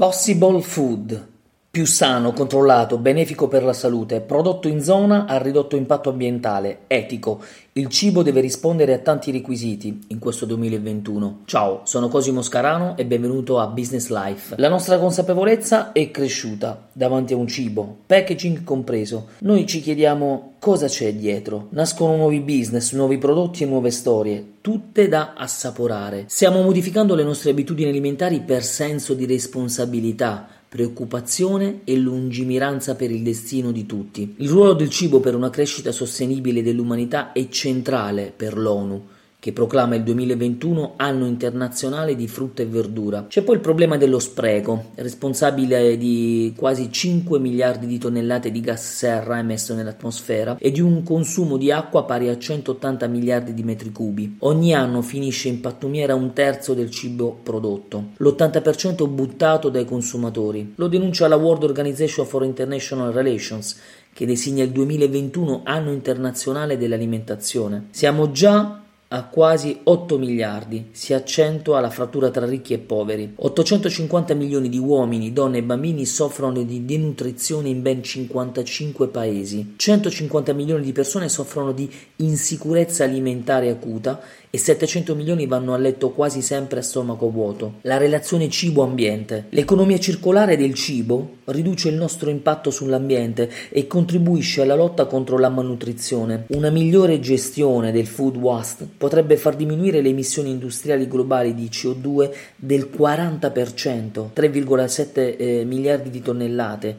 Possible Food più sano, controllato, benefico per la salute, prodotto in zona a ridotto impatto ambientale, etico. Il cibo deve rispondere a tanti requisiti in questo 2021. Ciao, sono Cosimo Scarano e benvenuto a Business Life. La nostra consapevolezza è cresciuta davanti a un cibo, packaging compreso. Noi ci chiediamo cosa c'è dietro. Nascono nuovi business, nuovi prodotti e nuove storie, tutte da assaporare. Stiamo modificando le nostre abitudini alimentari per senso di responsabilità preoccupazione e lungimiranza per il destino di tutti. Il ruolo del cibo per una crescita sostenibile dell'umanità è centrale per l'ONU che proclama il 2021 anno internazionale di frutta e verdura. C'è poi il problema dello spreco, responsabile di quasi 5 miliardi di tonnellate di gas serra emesso nell'atmosfera e di un consumo di acqua pari a 180 miliardi di metri cubi. Ogni anno finisce in pattumiera un terzo del cibo prodotto, l'80% buttato dai consumatori. Lo denuncia la World Organization for International Relations che designa il 2021 anno internazionale dell'alimentazione. Siamo già a quasi 8 miliardi, si accentua la frattura tra ricchi e poveri. 850 milioni di uomini, donne e bambini soffrono di denutrizione in ben 55 paesi. 150 milioni di persone soffrono di insicurezza alimentare acuta e 700 milioni vanno a letto quasi sempre a stomaco vuoto. La relazione cibo-ambiente. L'economia circolare del cibo riduce il nostro impatto sull'ambiente e contribuisce alla lotta contro la malnutrizione. Una migliore gestione del food waste potrebbe far diminuire le emissioni industriali globali di CO2 del 40%, 3,7 eh, miliardi di tonnellate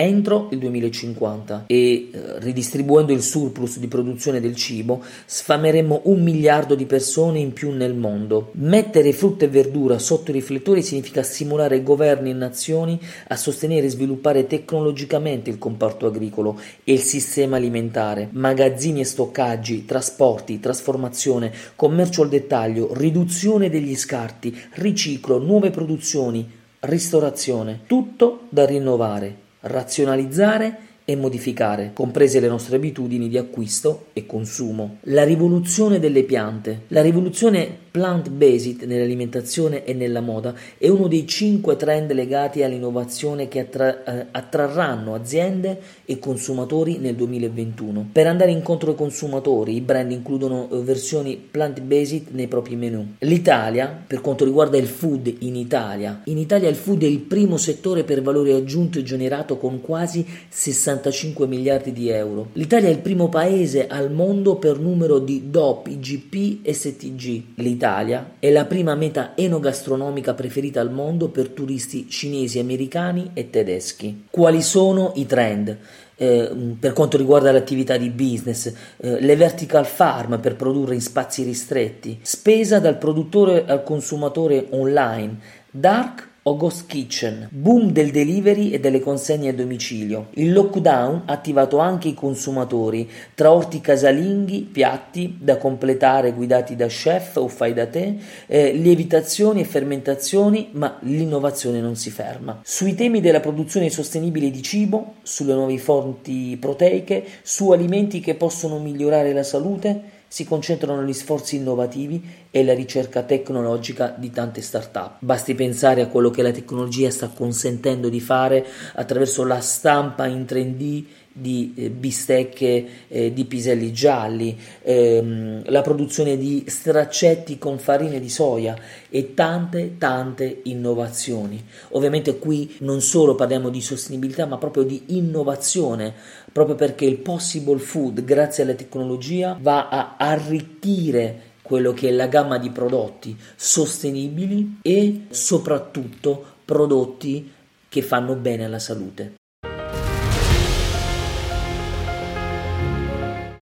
entro il 2050 e eh, ridistribuendo il surplus di produzione del cibo sfameremo un miliardo di persone in più nel mondo. Mettere frutta e verdura sotto i riflettori significa stimolare governi e nazioni a sostenere e sviluppare tecnologicamente il comparto agricolo e il sistema alimentare, magazzini e stoccaggi, trasporti, trasformazione, commercio al dettaglio, riduzione degli scarti, riciclo, nuove produzioni, ristorazione, tutto da rinnovare razionalizzare e modificare, comprese le nostre abitudini di acquisto e consumo. La rivoluzione delle piante. La rivoluzione plant-based nell'alimentazione e nella moda è uno dei cinque trend legati all'innovazione che attra- eh, attrarranno aziende e consumatori nel 2021. Per andare incontro ai consumatori, i brand includono eh, versioni plant-based nei propri menu. L'Italia, per quanto riguarda il food in Italia, in Italia il food è il primo settore per valore aggiunto generato con quasi 60 65 miliardi di euro. L'Italia è il primo paese al mondo per numero di DOP, IGP e STG. L'Italia è la prima meta enogastronomica preferita al mondo per turisti cinesi, americani e tedeschi. Quali sono i trend? Eh, per quanto riguarda l'attività di business, eh, le vertical farm per produrre in spazi ristretti, spesa dal produttore al consumatore online, dark o Ghost Kitchen, boom del delivery e delle consegne a domicilio. Il lockdown ha attivato anche i consumatori, tra orti casalinghi, piatti da completare guidati da chef o fai da te, eh, lievitazioni e fermentazioni, ma l'innovazione non si ferma. Sui temi della produzione sostenibile di cibo, sulle nuove fonti proteiche, su alimenti che possono migliorare la salute, si concentrano gli sforzi innovativi e la ricerca tecnologica di tante start-up. Basti pensare a quello che la tecnologia sta consentendo di fare attraverso la stampa in 3D di eh, bistecche eh, di piselli gialli, ehm, la produzione di straccetti con farine di soia e tante tante innovazioni. Ovviamente qui non solo parliamo di sostenibilità ma proprio di innovazione, proprio perché il possible food grazie alla tecnologia va a arricchire quello che è la gamma di prodotti sostenibili e soprattutto prodotti che fanno bene alla salute.